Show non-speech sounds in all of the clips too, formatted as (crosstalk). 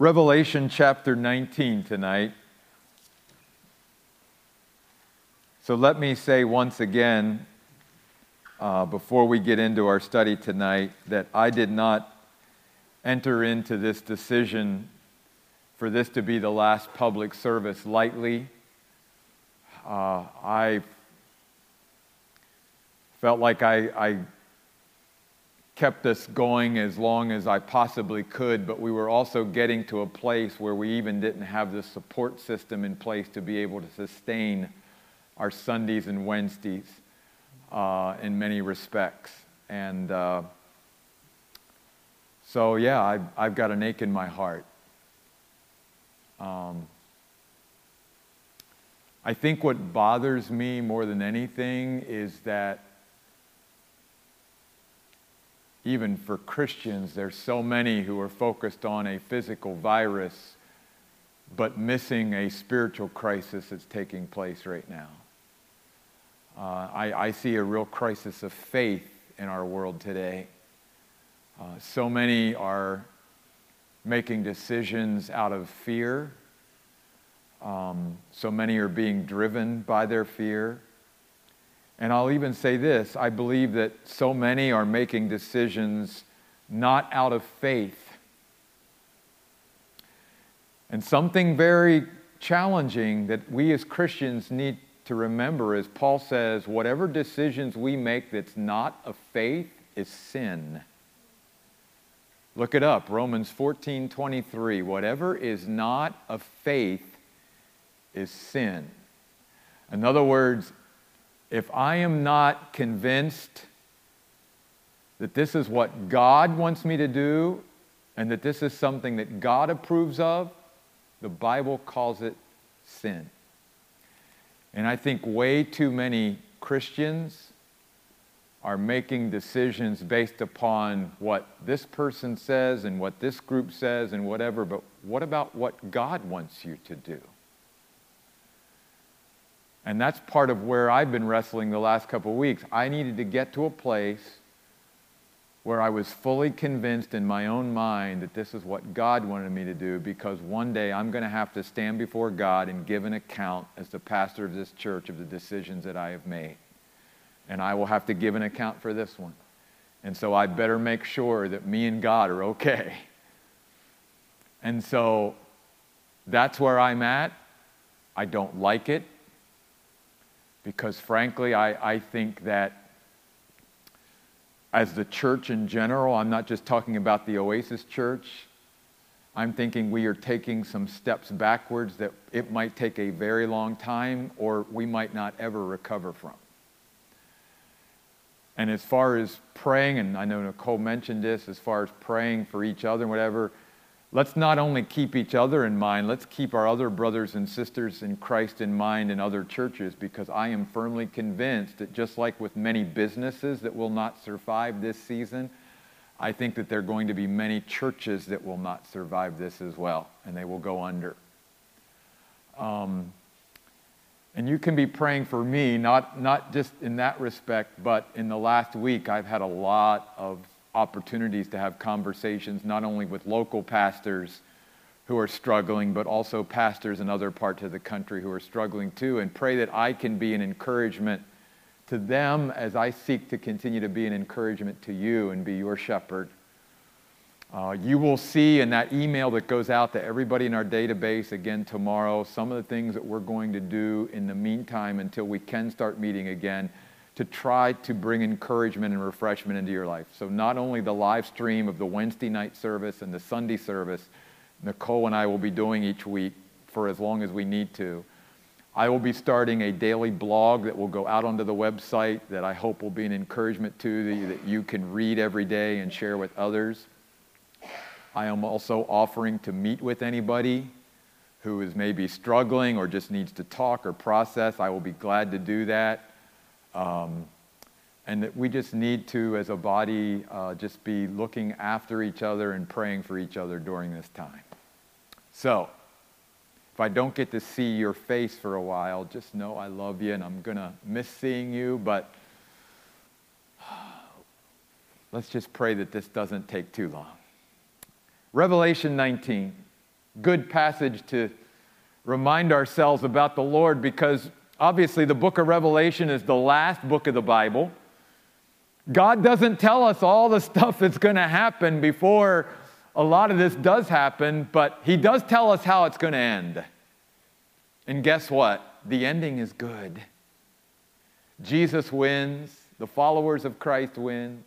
Revelation chapter 19 tonight. So let me say once again, uh, before we get into our study tonight, that I did not enter into this decision for this to be the last public service lightly. Uh, I felt like I, I kept us going as long as I possibly could, but we were also getting to a place where we even didn't have the support system in place to be able to sustain our Sundays and Wednesdays uh, in many respects. And uh, so, yeah, I've, I've, got an ache in my heart. Um, I think what bothers me more than anything is that even for Christians, there's so many who are focused on a physical virus, but missing a spiritual crisis that's taking place right now. Uh, I, I, see a real crisis of faith in our world today. Uh, so many are making decisions out of fear. Um, so many are being driven by their fear. And I'll even say this I believe that so many are making decisions not out of faith. And something very challenging that we as Christians need to remember is Paul says, whatever decisions we make that's not of faith is sin. Look it up, Romans 14 23. Whatever is not of faith is sin. In other words, if I am not convinced that this is what God wants me to do and that this is something that God approves of, the Bible calls it sin. And I think way too many Christians are making decisions based upon what this person says and what this group says and whatever, but what about what God wants you to do? And that's part of where I've been wrestling the last couple of weeks. I needed to get to a place where I was fully convinced in my own mind that this is what God wanted me to do because one day I'm going to have to stand before God and give an account as the pastor of this church of the decisions that I have made. And I will have to give an account for this one. And so I better make sure that me and God are okay. And so that's where I'm at. I don't like it because frankly, I, I think that as the church in general, I'm not just talking about the Oasis Church, I'm thinking we are taking some steps backwards that it might take a very long time or we might not ever recover from. And as far as praying, and I know Nicole mentioned this, as far as praying for each other and whatever, let's not only keep each other in mind, let's keep our other brothers and sisters in Christ in mind in other churches because I am firmly convinced that just like with many businesses that will not survive this season, I think that there are going to be many churches that will not survive this as well and they will go under. Um, and you can be praying for me, not, not just in that respect, but in the last week, I've had a lot of opportunities to have conversations not only with local pastors who are struggling, but also pastors in other parts of the country who are struggling too, and pray that I can be an encouragement to them as I seek to continue to be an encouragement to you and be your shepherd. Uh, you will see in that email that goes out to everybody in our database again tomorrow some of the things that we're going to do in the meantime until we can start meeting again to try to bring encouragement and refreshment into your life. So, not only the live stream of the Wednesday night service and the Sunday service, Nicole and I will be doing each week for as long as we need to. I will be starting a daily blog that will go out onto the website that I hope will be an encouragement to you that you can read every day and share with others. I am also offering to meet with anybody who is maybe struggling or just needs to talk or process. I will be glad to do that. Um, and that we just need to, as a body, uh, just be looking after each other and praying for each other during this time. So, if I don't get to see your face for a while, just know I love you and I'm going to miss seeing you, but (sighs) let's just pray that this doesn't take too long. Revelation 19. good passage to remind ourselves about the Lord because obviously the book of Revelation is the last book of the Bible. God doesn't tell us all the stuff that's going to happen before a lot of this does happen, but He does tell us how it's going to end. And guess what? The ending is good. Jesus wins, the followers of Christ wins.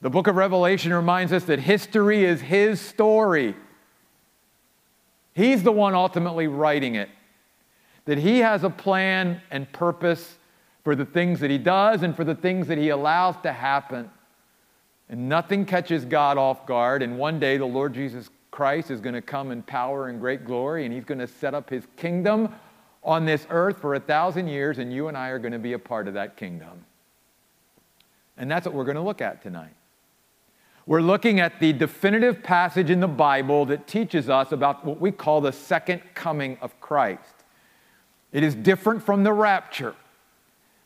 The book of Revelation reminds us that history is His story. He's the one ultimately writing it. That He has a plan and purpose for the things that He does and for the things that He allows to happen. And nothing catches God off guard. And one day the Lord Jesus Christ is going to come in power and great glory, and He's going to set up His kingdom on this earth for a thousand years, and you and I are going to be a part of that kingdom. And that's what we're going to look at tonight. We're looking at the definitive passage in the Bible that teaches us about what we call the second coming of Christ. It is different from the rapture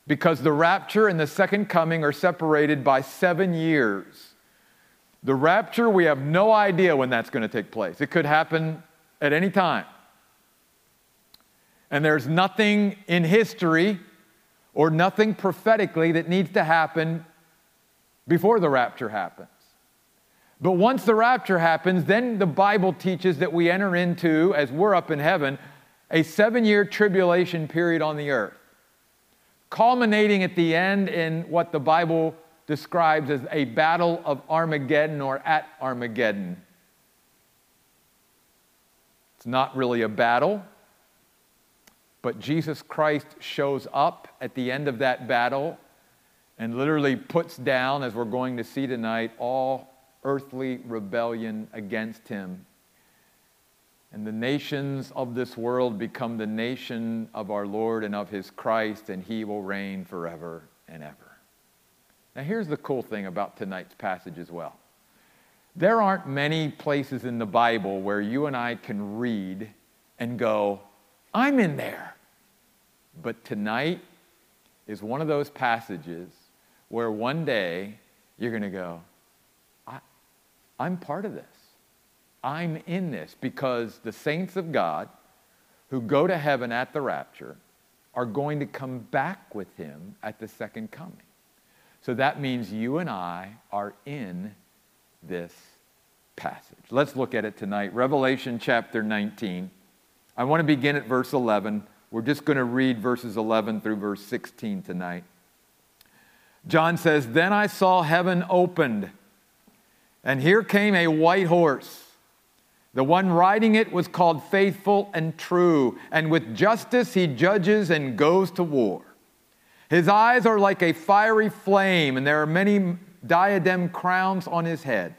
because the rapture and the second coming are separated by seven years. The rapture, we have no idea when that's going to take place. It could happen at any time. And there's nothing in history or nothing prophetically that needs to happen before the rapture happens. But once the rapture happens, then the Bible teaches that we enter into, as we're up in heaven, a seven year tribulation period on the earth, culminating at the end in what the Bible describes as a battle of Armageddon or at Armageddon. It's not really a battle, but Jesus Christ shows up at the end of that battle and literally puts down, as we're going to see tonight, all earthly rebellion against him. And the nations of this world become the nation of our Lord and of his Christ, and he will reign forever and ever. Now, here's the cool thing about tonight's passage as well. There aren't many places in the Bible where you and I can read and go, I'm in there. But tonight is one of those passages where one day you're going to go, I'm part of this. I'm in this because the saints of God who go to heaven at the rapture are going to come back with him at the second coming. So that means you and I are in this passage. Let's look at it tonight. Revelation chapter 19. I want to begin at verse 11. We're just going to read verses 11 through verse 16 tonight. John says, Then I saw heaven opened and here came a white horse. The one writing it was called Faithful and True, and with justice he judges and goes to war. His eyes are like a fiery flame, and there are many diadem crowns on his head.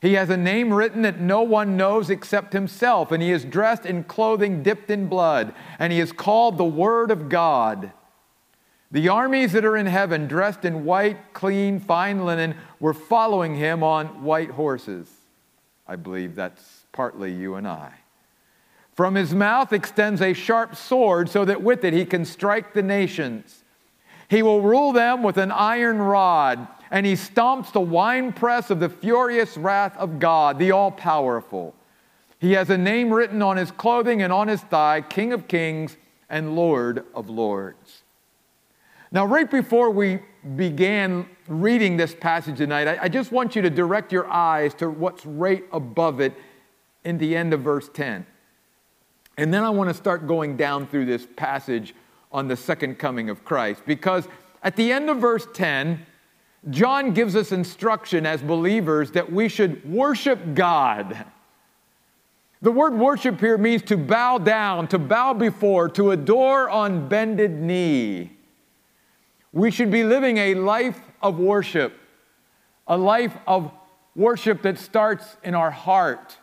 He has a name written that no one knows except himself, and he is dressed in clothing dipped in blood, and he is called the Word of God. The armies that are in heaven, dressed in white, clean, fine linen, were following him on white horses. I believe that's partly you and I. From his mouth extends a sharp sword, so that with it he can strike the nations. He will rule them with an iron rod, and he stomps the winepress of the furious wrath of God, the all powerful. He has a name written on his clothing and on his thigh King of Kings and Lord of Lords. Now, right before we began reading this passage tonight, I, I, just want you to direct your eyes to what's right above it in the end of verse 10. And then I want to start going down through this passage on the second coming of Christ. Because at the end of verse 10, John gives us instruction as believers that we should worship God. The word worship here means to bow down, to bow before, to adore on bended knee. We should be living a life of worship, a life of worship that starts in our heart,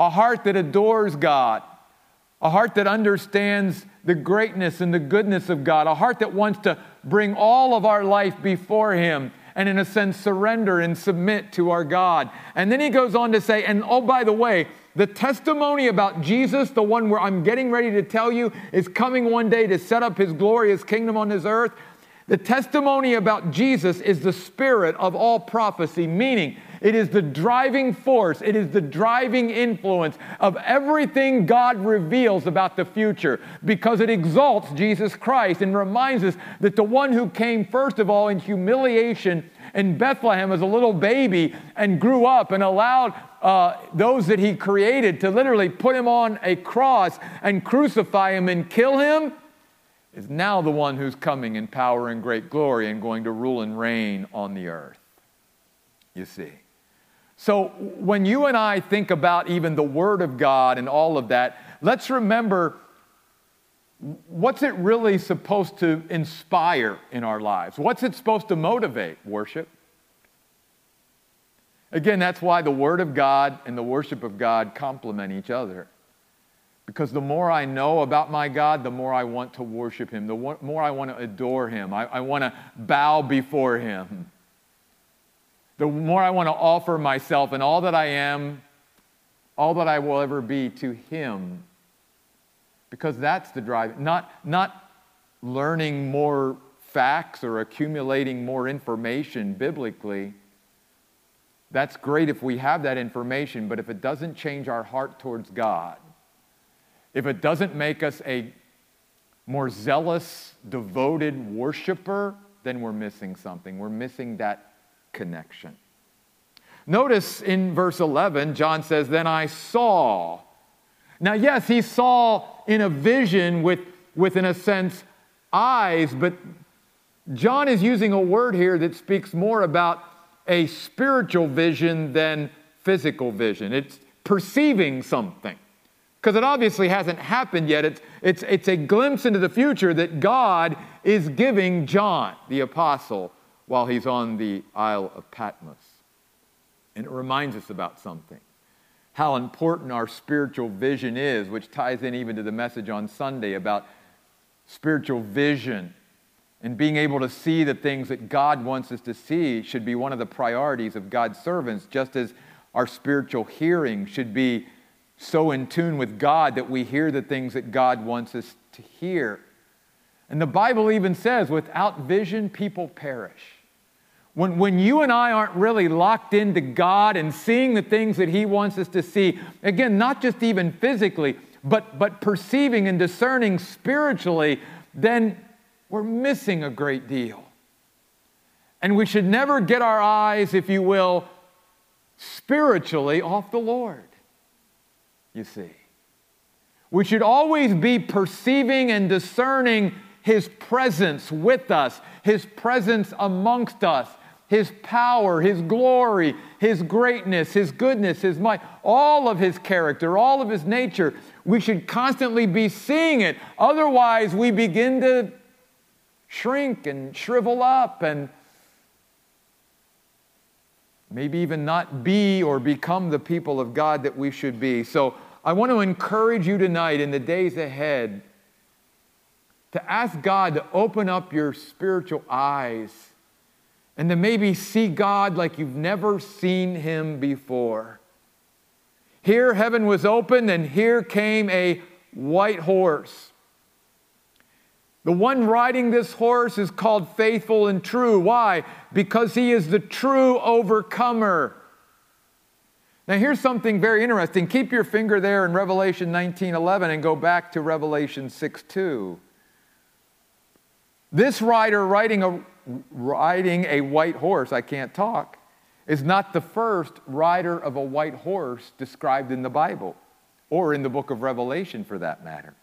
a heart that adores God, a heart that understands the greatness and the goodness of God, a heart that wants to bring all of our life before Him and, in a sense, surrender and submit to our God. And then he goes on to say, and oh, by the way, the testimony about Jesus, the one where I'm getting ready to tell you, is coming one day to set up His glorious kingdom on this earth. The testimony about Jesus is the spirit of all prophecy, meaning It is the driving force, it is the driving influence of everything God reveals about the future because it exalts Jesus Christ and reminds us that the one who came first of all in humiliation in Bethlehem as a little baby and grew up and allowed uh, those that he created to literally put him on a cross and crucify him and kill him is now the one who's coming in power and great glory and going to rule and reign on the earth. You see. So when you and I think about even the Word of God and all of that, let's remember what's it really supposed to inspire in our lives? What's it supposed to motivate? Worship. Again, that's why the Word of God and the worship of God complement each other. Because the more I know about my God, the more I want to worship Him, the more I want to adore Him, I, I want to bow before Him. The more I want to offer myself and all that I am, all that I will ever be to Him because that's the drive. Not, not learning more facts or accumulating more information biblically. That's great if we have that information, but if it doesn't change our heart towards God, if it doesn't make us a more zealous, devoted worshiper, then we're missing something. We're missing that connection. Notice in verse 11, John says, Then I saw. Now, yes, he saw in a vision with, with in a sense, eyes, but John is using a word here that speaks more about a spiritual vision than physical vision. It's perceiving something. Because it obviously hasn't happened yet. It's, it's, it's a glimpse into the future that God is giving John, the apostle, while he's on the Isle of Patmos. And it reminds us about something how important our spiritual vision is, which ties in even to the message on Sunday about spiritual vision and being able to see the things that God wants us to see should be one of the priorities of God's servants, just as our spiritual hearing should be so in tune with God that we hear the things that God wants us to hear. And the Bible even says, without vision, people perish. When, when you and I aren't really locked into God and seeing the things that He wants us to see, again, not just even physically, but, but perceiving and discerning spiritually, then we're missing a great deal. And we should never get our eyes, if you will, spiritually off the Lord, you see. We should always be perceiving and discerning His presence with us, His presence amongst us, his power, His glory, His greatness, His goodness, His might, all of His character, all of His nature. We should constantly be seeing it. Otherwise, we begin to shrink and shrivel up and maybe even not be or become the people of God that we should be. So I want to encourage you tonight in the days ahead to ask God to open up your spiritual eyes and to maybe see God like you've never seen him before. Here, heaven was opened, and here came a white horse. The one riding this horse is called faithful and true. Why? Because he is the true overcomer. Now, here's something very interesting. Keep your finger there in Revelation 19 11 and go back to Revelation 6 2. This rider riding a riding a white horse, I can't talk, is not the first rider of a white horse described in the Bible or in the book of Revelation for that matter.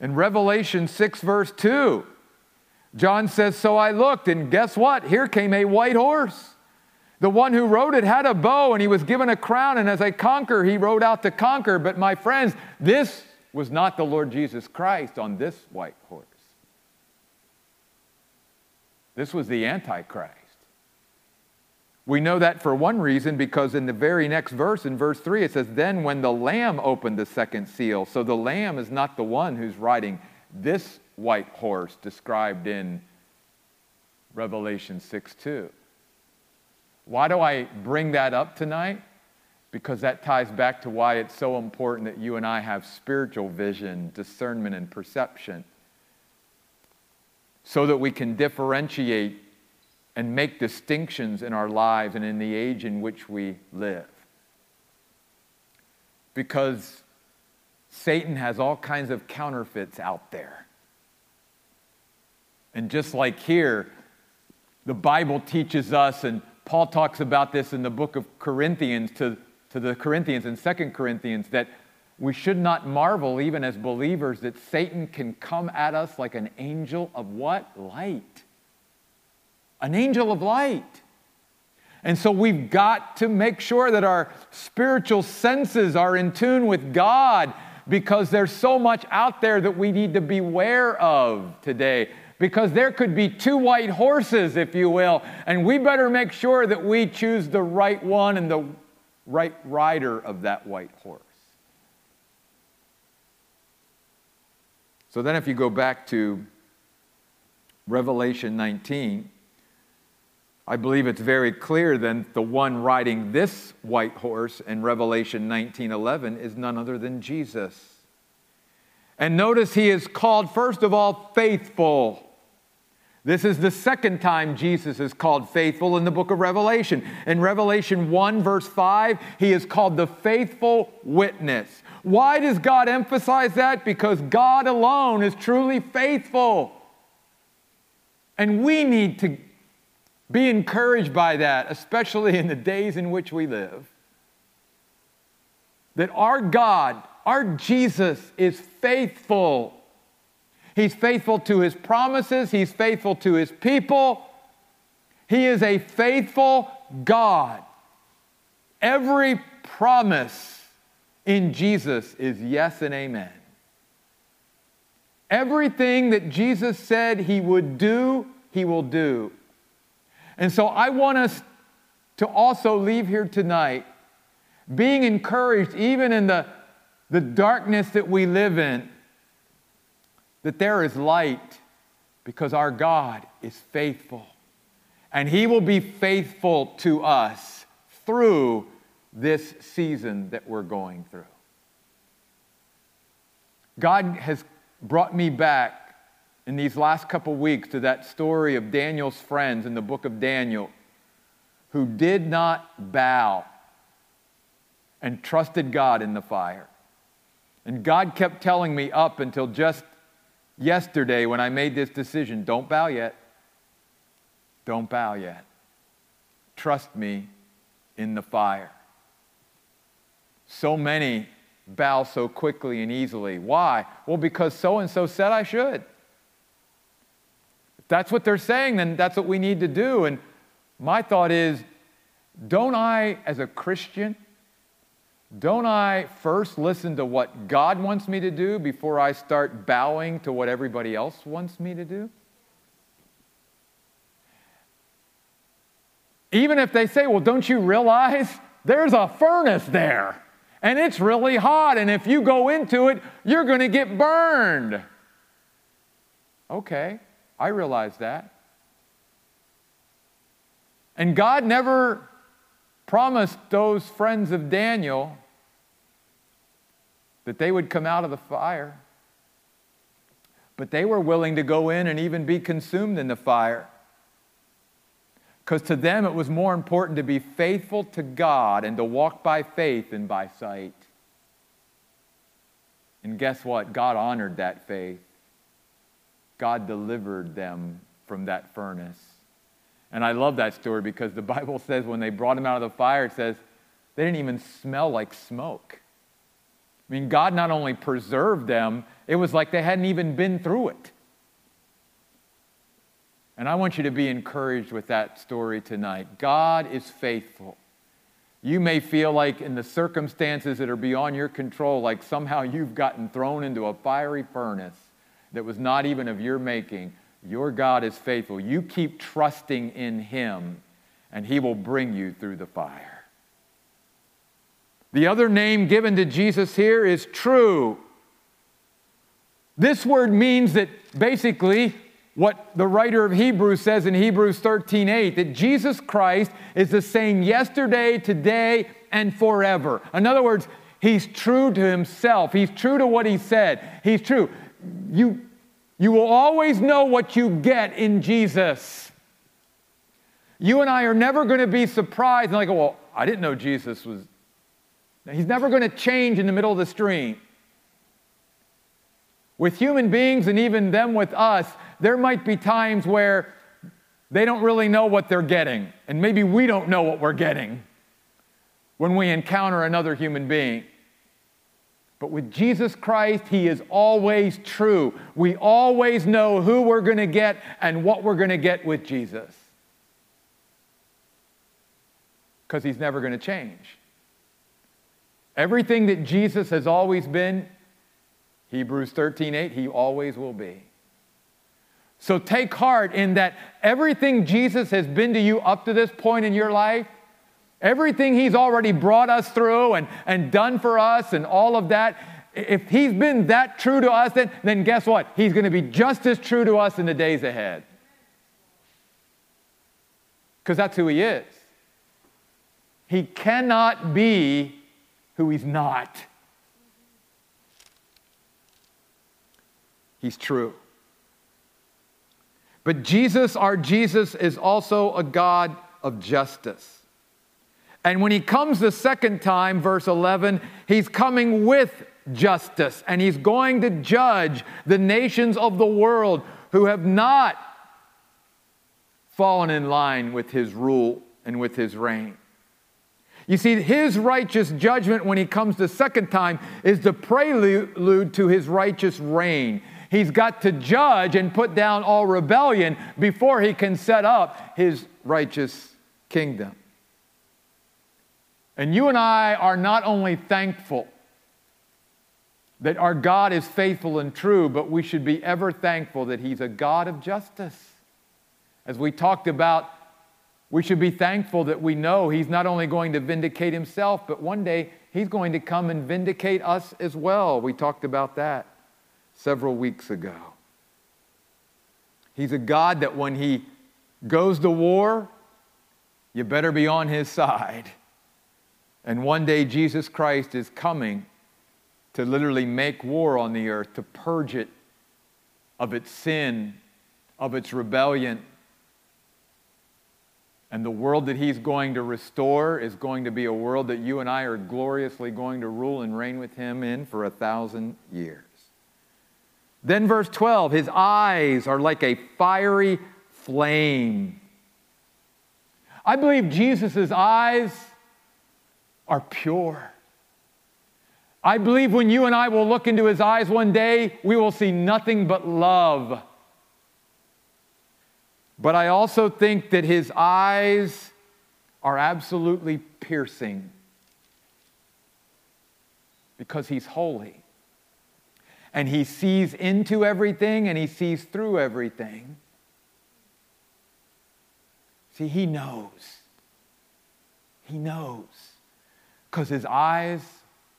In Revelation 6, verse 2, John says, So I looked, and guess what? Here came a white horse. The one who rode it had a bow, and he was given a crown, and as a conqueror, he rode out to conquer. But my friends, this was not the Lord Jesus Christ on this white horse. This was the Antichrist. We know that for one reason because in the very next verse, in verse 3, it says, Then when the Lamb opened the second seal. So the Lamb is not the one who's riding this white horse described in Revelation 6 2. Why do I bring that up tonight? Because that ties back to why it's so important that you and I have spiritual vision, discernment, and perception so that we can differentiate and make distinctions in our lives and in the age in which we live. Because Satan has all kinds of counterfeits out there. And just like here, the Bible teaches us, and Paul talks about this in the book of Corinthians to, to the Corinthians in Second Corinthians, that we should not marvel, even as believers, that Satan can come at us like an angel of what? Light. An angel of light. And so we've got to make sure that our spiritual senses are in tune with God because there's so much out there that we need to beware of today. Because there could be two white horses, if you will, and we better make sure that we choose the right one and the right rider of that white horse. So then, if you go back to Revelation 19, I believe it's very clear then the one riding this white horse in Revelation 19:11 is none other than Jesus. And notice he is called first of all faithful. This is the second time Jesus is called faithful in the book of Revelation. In Revelation 1, verse 5, he is called the faithful witness. Why does God emphasize that? Because God alone is truly faithful. And we need to be encouraged by that, especially in the days in which we live. That our God, our Jesus, is faithful He's faithful to his promises, he's faithful to his people. He is a faithful God. Every promise in Jesus is yes and amen. Everything that Jesus said he would do, he will do. And so I want us to also leave here tonight being encouraged, even in the, the darkness that we live in, that there is light because our God is faithful. And He will be faithful to us through this season that we're going through. God has brought me back in these last couple weeks to that story of Daniel's friends in the book of Daniel who did not bow and trusted God in the fire. And God kept telling me up until just yesterday when I made this decision don't bow yet. Don't bow yet. Trust me in the fire. So many bow so quickly and easily. Why? Well, because so and so said I should. If that's what they're saying, then that's what we need to do. And my thought is don't I, as a Christian, don't I first listen to what God wants me to do before I start bowing to what everybody else wants me to do? Even if they say, well, don't you realize there's a furnace there and it's really hot, and if you go into it, you're going to get burned. Okay, I realize that. And God never promised those friends of Daniel that they would come out of the fire. But they were willing to go in and even be consumed in the fire. Because to them it was more important to be faithful to God and to walk by faith than by sight. And guess what? God honored that faith. God delivered them from that furnace. And I love that story because the (laughs) Bible says when they brought him out of the fire, it says they didn't even smell like smoke. I mean, God not only preserved them, it was like they hadn't even been through it. And I want you to be encouraged with that story tonight. God is faithful. You may feel like, in the circumstances that are beyond your control, like somehow you've gotten thrown into a fiery furnace that was not even of your making. Your God is faithful. You keep trusting in Him, and He will bring you through the fire. The other name given to Jesus here is true. This word means that basically what the writer of Hebrews says in Hebrews 13:8 that Jesus Christ is the same yesterday, today, and forever. In other words, he's true to himself. He's true to what he said. He's true. You, you will always know what you get in Jesus. You and I are never going to be surprised and like, well, I didn't know Jesus was. He's never going to change in the middle of the stream. With human beings and even them with us, there might be times where they don't really know what they're getting, and maybe we don't know what we're getting when we encounter another human being. But with Jesus Christ, He is always true. We always know who we're going to get and what we're going to get with Jesus. Because He's never going to change. Everything that Jesus has always been, Hebrews 13 8, He always will be. So take heart in that everything Jesus has been to you up to this point in your life, everything he's already brought us through and, and done for us and all of that, if he's been that true to us, then, then guess what? He's going to be just as true to us in the days ahead. Because that's who he is. He cannot be who he's not. He's true. But Jesus, our Jesus, is also a God of justice. And when he comes the second time, verse 11, he's coming with justice and he's going to judge the nations of the world who have not fallen in line with his rule and with his reign. You see, his righteous judgment when he comes the second time is the prelude to his righteous reign. He's got to judge and put down all rebellion before he can set up his righteous kingdom. And you and I are not only thankful that our God is faithful and true, but we should be ever thankful that He's a God of justice. As we talked about, we should be thankful that we know He's not only going to vindicate Himself, but one day He's going to come and vindicate us as well. We talked about that several weeks ago. He's a God that when He goes to war, you better be on His side. And one day Jesus Christ is coming to literally make war on the earth, to purge it of its sin, of its rebellion. And the world that he's going to restore is going to be a world that you and I are gloriously going to rule and reign with him in for a thousand years. Then, verse 12, his eyes are like a fiery flame. I believe Jesus' eyes are pure. I believe when you and I will look into his eyes one day, we will see nothing but love. But I also think that his eyes are absolutely piercing because he's holy. And he sees into everything and he sees through everything. See, he knows. He knows. Because his eyes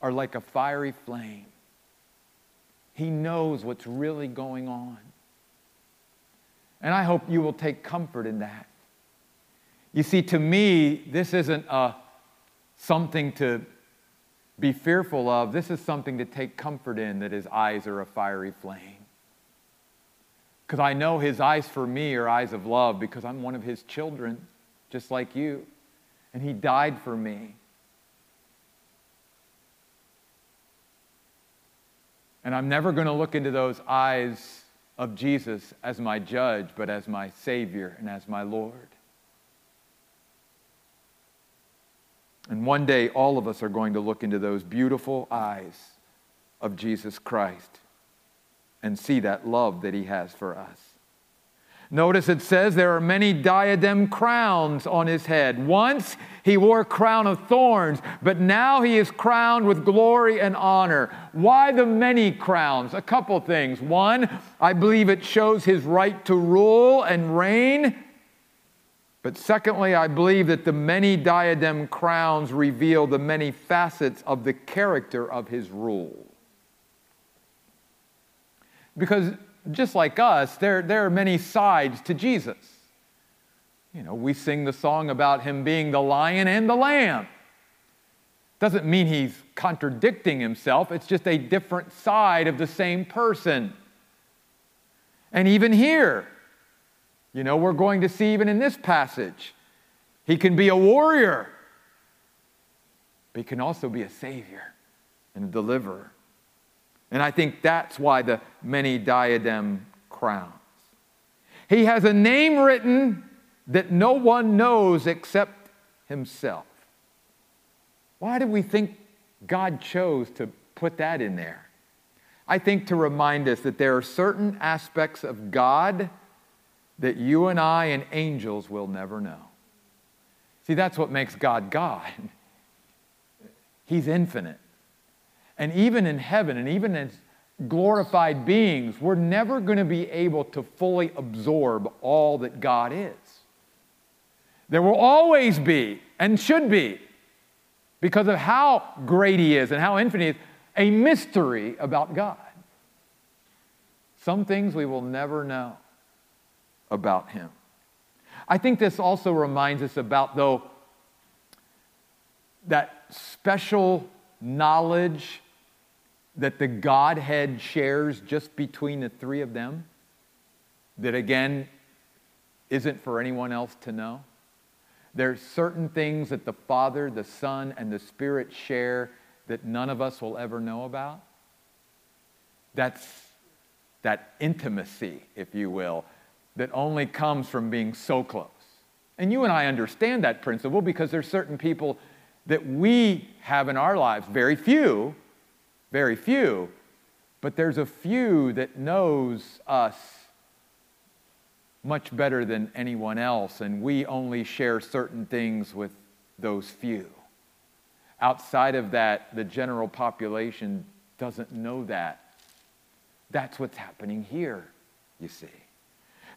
are like a fiery flame. He knows what's really going on. And I hope you will take comfort in that. You see, to me, this isn't a, something to be fearful of. This is something to take comfort in that his eyes are a fiery flame. Because I know his eyes for me are eyes of love because I'm one of his children, just like you. And he died for me. And I'm never going to look into those eyes of Jesus as my judge, but as my Savior and as my Lord. And one day, all of us are going to look into those beautiful eyes of Jesus Christ and see that love that He has for us. Notice it says there are many diadem crowns on his head. Once he wore a crown of thorns, but now he is crowned with glory and honor. Why the many crowns? A couple things. One, I believe it shows his right to rule and reign. But secondly, I believe that the many diadem crowns reveal the many facets of the character of his rule. Because just like us, there, there are many sides to Jesus. You know, we sing the song about him being the lion and the lamb. Doesn't mean he's contradicting himself, it's just a different side of the same person. And even here, you know, we're going to see even in this passage, He can be a warrior, but he can also be a savior and a deliverer. And I think that's why the many diadem crowns. He has a name written that no one knows except himself. Why do we think God chose to put that in there? I think to remind us that there are certain aspects of God that you and I and angels will never know. See, that's what makes God God. (laughs) He's infinite. And even in heaven, and even as glorified beings, we're never going to be able to fully absorb all that God is. There will always be, and should be, because of how great He is and how infinite He is, a mystery about God. Some things we will never know about Him. I think this also reminds us about, though, that special knowledge that the Godhead shares just between the three of them, that again isn't for anyone else to know. There's certain things that the Father, the Son, and the Spirit share that none of us will ever know about. That's that intimacy, if you will, that only comes from being so close. And you and I understand that principle because there's certain people that we have in our lives, very few, very few, but there's a few that knows us much better than anyone else, and we only share certain things with those few. Outside of that, the general population doesn't know that. That's what's happening here, you see.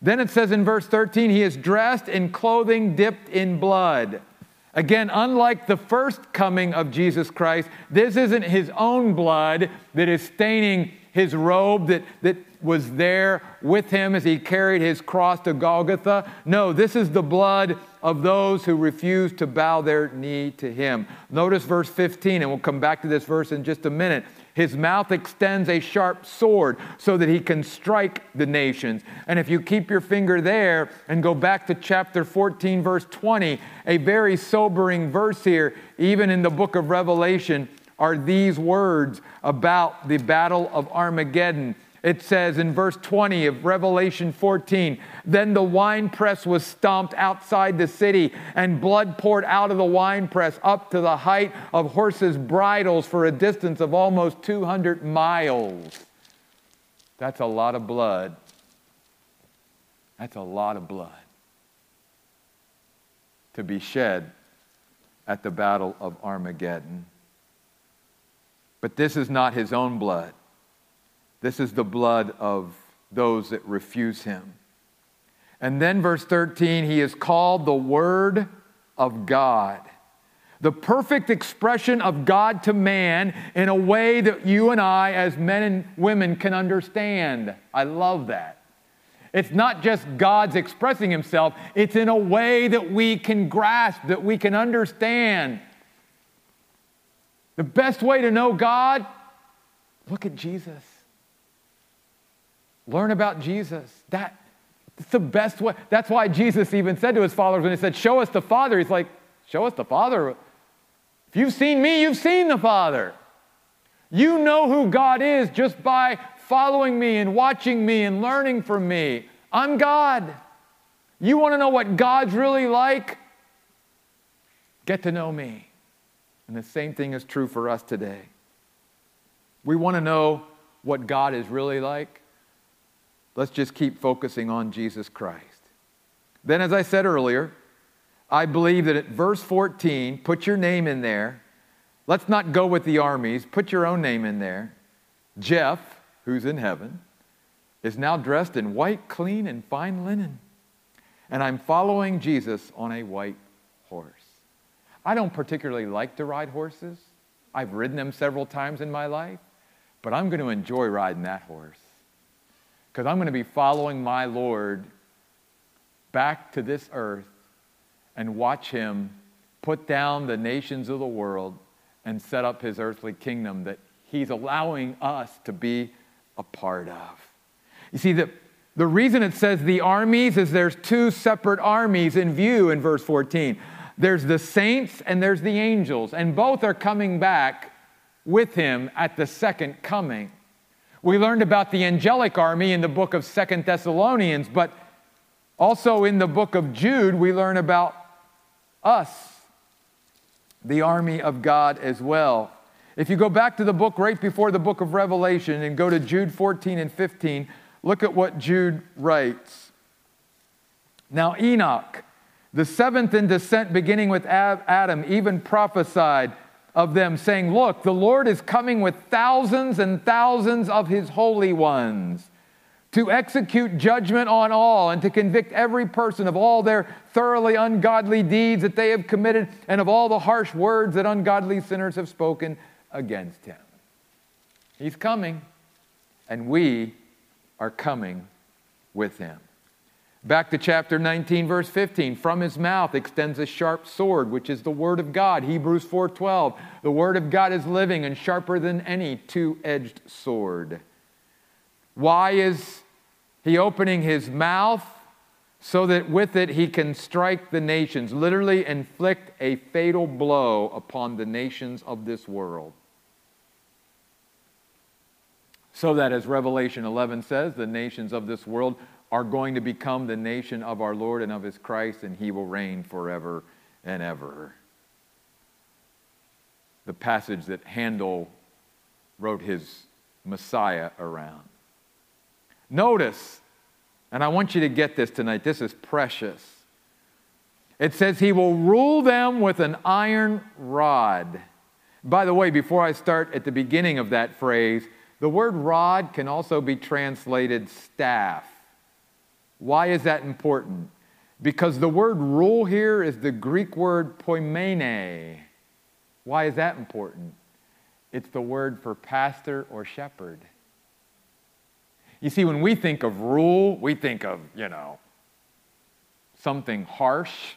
Then it says in verse 13, he is dressed in clothing dipped in blood. Again, unlike the first coming of Jesus Christ, this isn't his own blood that is staining his robe that, that was there with him as he carried his cross to Golgotha. No, this is the blood of those who refuse to bow their knee to him. Notice verse 15, and we'll come back to this verse in just a minute. His mouth extends a sharp sword so that he can strike the nations. And if you keep your finger there and go back to chapter 14, verse 20, a very sobering verse here, even in the book of Revelation, are these words about the battle of Armageddon. It says in verse 20 of Revelation 14 Then the winepress was stomped outside the city, and blood poured out of the winepress up to the height of horses' bridles for a distance of almost 200 miles. That's a lot of blood. That's a lot of blood to be shed at the Battle of Armageddon. But this is not his own blood. This is the blood of those that refuse him. And then, verse 13, he is called the Word of God. The perfect expression of God to man in a way that you and I, as men and women, can understand. I love that. It's not just God's expressing himself, it's in a way that we can grasp, that we can understand. The best way to know God, look at Jesus. Learn about Jesus. That, that's the best way. That's why Jesus even said to his followers when he said, Show us the Father, he's like, Show us the Father. If you've seen me, you've seen the Father. You know who God is just by following me and watching me and learning from me. I'm God. You want to know what God's really like? Get to know me. And the same thing is true for us today. We want to know what God is really like. Let's just keep focusing on Jesus Christ. Then, as I said earlier, I believe that at verse 14, put your name in there. Let's not go with the armies, put your own name in there. Jeff, who's in heaven, is now dressed in white, clean, and fine linen. And I'm following Jesus on a white horse. I don't particularly like to ride horses. I've ridden them several times in my life, but I'm going to enjoy riding that horse because I'm going to be following my Lord back to this earth and watch him put down the nations of the world and set up his earthly kingdom that he's allowing us to be a part of. You see, the, The reason it says the armies is there's two separate armies in view in verse 14. There's the saints and there's the angels, and both are coming back with him at the second coming. We learned about the angelic army in the book of Second Thessalonians, but also in the book of Jude, we learn about us, the army of God as well. If you go back to the book right before the book of Revelation and go to Jude 14 and 15, look at what Jude writes. Now, Enoch, the seventh in descent, beginning with Adam, even prophesied of them, saying, Look, the Lord is coming with thousands and thousands of his holy ones to execute judgment on all and to convict every person of all their thoroughly ungodly deeds that they have committed and of all the harsh words that ungodly sinners have spoken against him. He's coming, and we are coming with him. Back to chapter 19 verse 15, from his mouth extends a sharp sword which is the word of God. Hebrews 4:12. The word of God is living and sharper than any two-edged sword. Why is he opening his mouth so that with it he can strike the nations, literally inflict a fatal blow upon the nations of this world? So that, as Revelation 11 says, the nations of this world are going to become the nation of our Lord and of his Christ, and he will reign forever and ever. The passage that Handel wrote his Messiah around. Notice, and I want you to get this tonight, this is precious. It says, He will rule them with an iron rod. By the way, before I start at the beginning of that phrase, the word rod can also be translated staff. Why is that important? Because the word rule here is the Greek word poimene. Why is that important? It's the word for pastor or shepherd. You see, when we think of rule, we think of, you know, something harsh,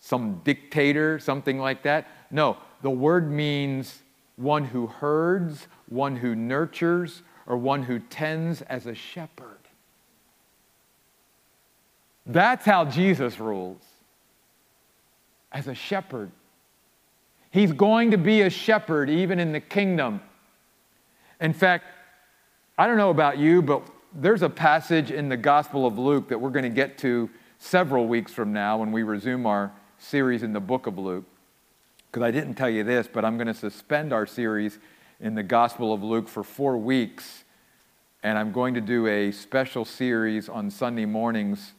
some dictator, something like that. No, the word means one who herds, one who nurtures, or one who tends as a shepherd. That's how Jesus rules as a shepherd. He's going to be a shepherd even in the kingdom. In fact, I don't know about you, but there's a passage in the Gospel of Luke that we're going to get to several weeks from now when we resume our series in the book of Luke. Because I didn't tell you this, but I'm going to suspend our series in the Gospel of Luke for four weeks. And I'm going to do a special series on Sunday mornings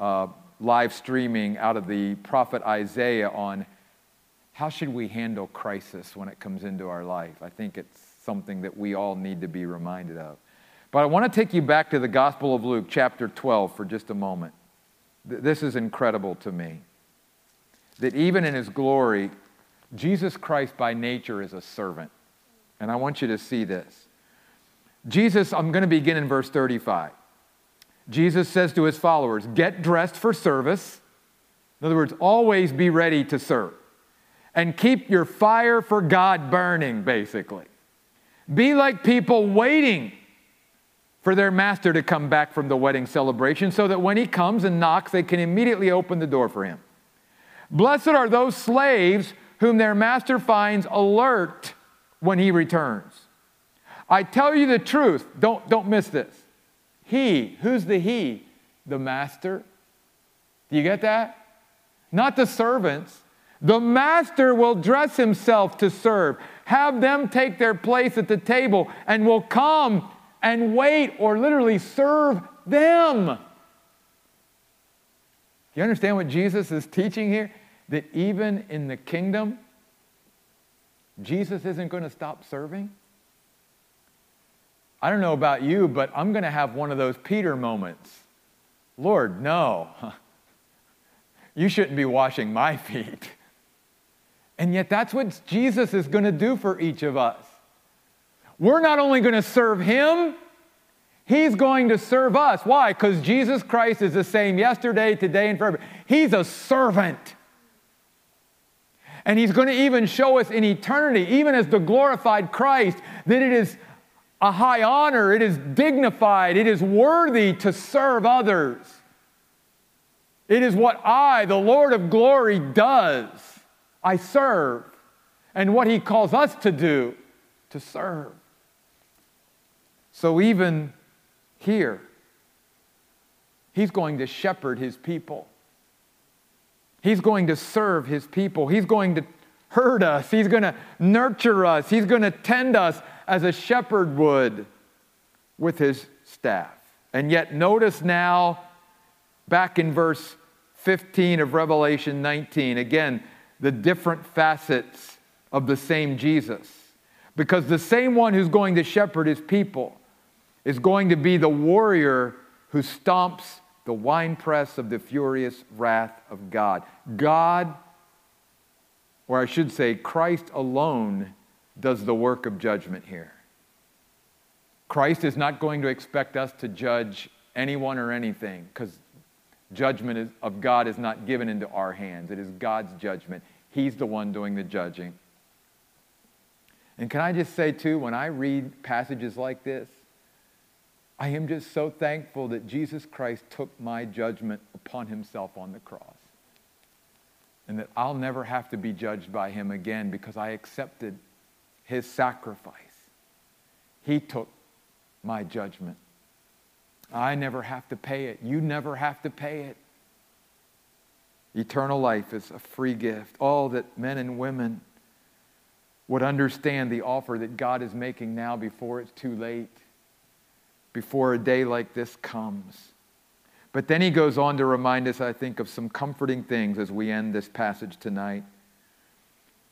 uh, live streaming out of the prophet Isaiah on how should we handle crisis when it comes into our life. I think it's something that we all need to be reminded of. But I want to take you back to the Gospel of Luke, chapter 12, for just a moment. This is incredible to me. That even in his glory, Jesus Christ by nature is a servant. And I want you to see this. Jesus, I'm going to begin in verse 35. Jesus says to his followers, Get dressed for service. In other words, always be ready to serve. And keep your fire for God burning, basically. Be like people waiting for their master to come back from the wedding celebration so that when he comes and knocks, they can immediately open the door for him. Blessed are those slaves whom their master finds alert when he returns. I tell you the truth, don't, don't miss this. He, who's the he? The master. Do you get that? Not the servants. The master will dress himself to serve, have them take their place at the table, and will come and wait or literally serve them. Do you understand what Jesus is teaching here? That even in the kingdom, Jesus isn't going to stop serving. I don't know about you, but I'm going to have one of those Peter moments. Lord, no. (laughs) You shouldn't be washing my feet. And yet, that's what Jesus is going to do for each of us. We're not only going to serve Him, He's going to serve us. Why? Because Jesus Christ is the same yesterday, today, and forever. He's a servant. And He's going to even show us in eternity, even as the glorified Christ, that it is a high honor, it is dignified, it is worthy to serve others. It is what I, the Lord of glory, does. I serve. And what he calls us to do, to serve. So even here, he's going to shepherd his people. He's going to serve his people. He's going to herd us. He's going to nurture us. He's going to tend us as a shepherd would with his staff. And yet, notice now, back in verse 15 of Revelation 19, again, the different facets of the same Jesus. Because the same one who's going to shepherd his people is going to be the warrior who stomps the winepress of the furious wrath of God. God, or I should say, Christ alone does the work of judgment here. Christ is not going to expect us to judge anyone or anything because judgment of God is not given into our hands. It is God's judgment. He's the one doing the judging. And can I just say, too, when I read passages like this, I am just so thankful that Jesus Christ took my judgment upon himself on the cross. And that I'll never have to be judged by him again because I accepted his sacrifice. He took my judgment. I never have to pay it. You never have to pay it. Eternal life is a free gift. All that men and women would understand the offer that God is making now before it's too late before a day like this comes. But then he goes on to remind us, I think, of some comforting things as we end this passage tonight.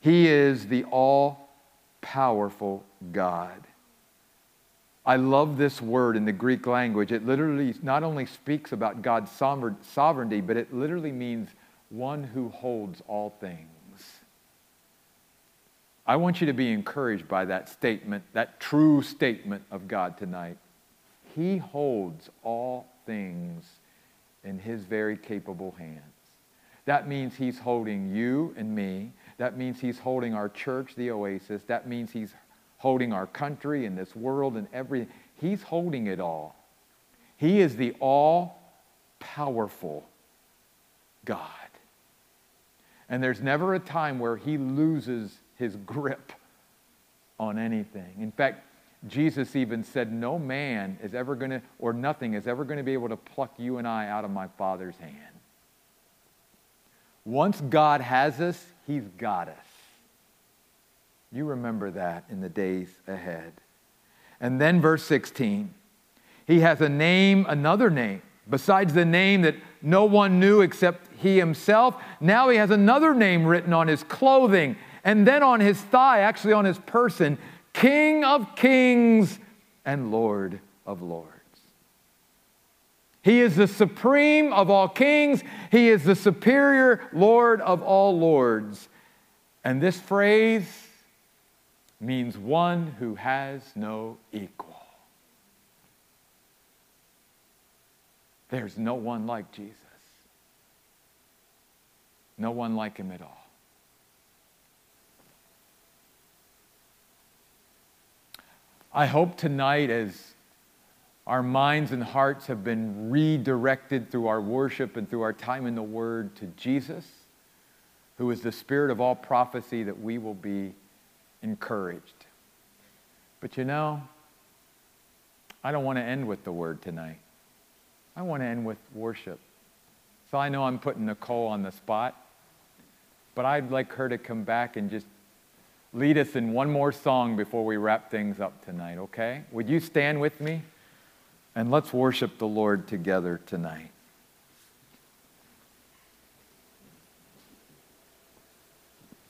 He is the all powerful God. I love this word in the Greek language. It literally not only speaks about God's sovereignty, but it literally means one who holds all things. I want you to be encouraged by that statement, that true statement of God tonight. He holds all things in His very capable hands. That means He's holding you and me. That means He's holding our church, the Oasis. That means He's holding our country and this world and everything. He's holding it all. He is the all powerful God. And there's never a time where He loses His grip on anything. In fact, Jesus even said, No man is ever going to, or nothing is ever going to be able to pluck you and I out of my Father's hand. Once God has us, He's got us. You remember that in the days ahead. And then verse 16 He has a name, another name, besides the name that no one knew except He Himself. Now He has another name written on His clothing and then on His thigh, actually on His person King of kings and Lord of lords. He is the supreme of all kings. He is the superior Lord of all lords. And this phrase means one who has no equal. There's no one like Jesus. No one like him at all. I hope tonight, as our minds and hearts have been redirected through our worship and through our time in the Word to Jesus, who is the spirit of all prophecy, that we will be encouraged. But you know, I don't want to end with the Word tonight. I want to end with worship. So I know I'm putting Nicole on the spot, but I'd like her to come back and just lead us in one more song before we wrap things up tonight, okay? Would you stand with me? And let's worship the Lord together tonight.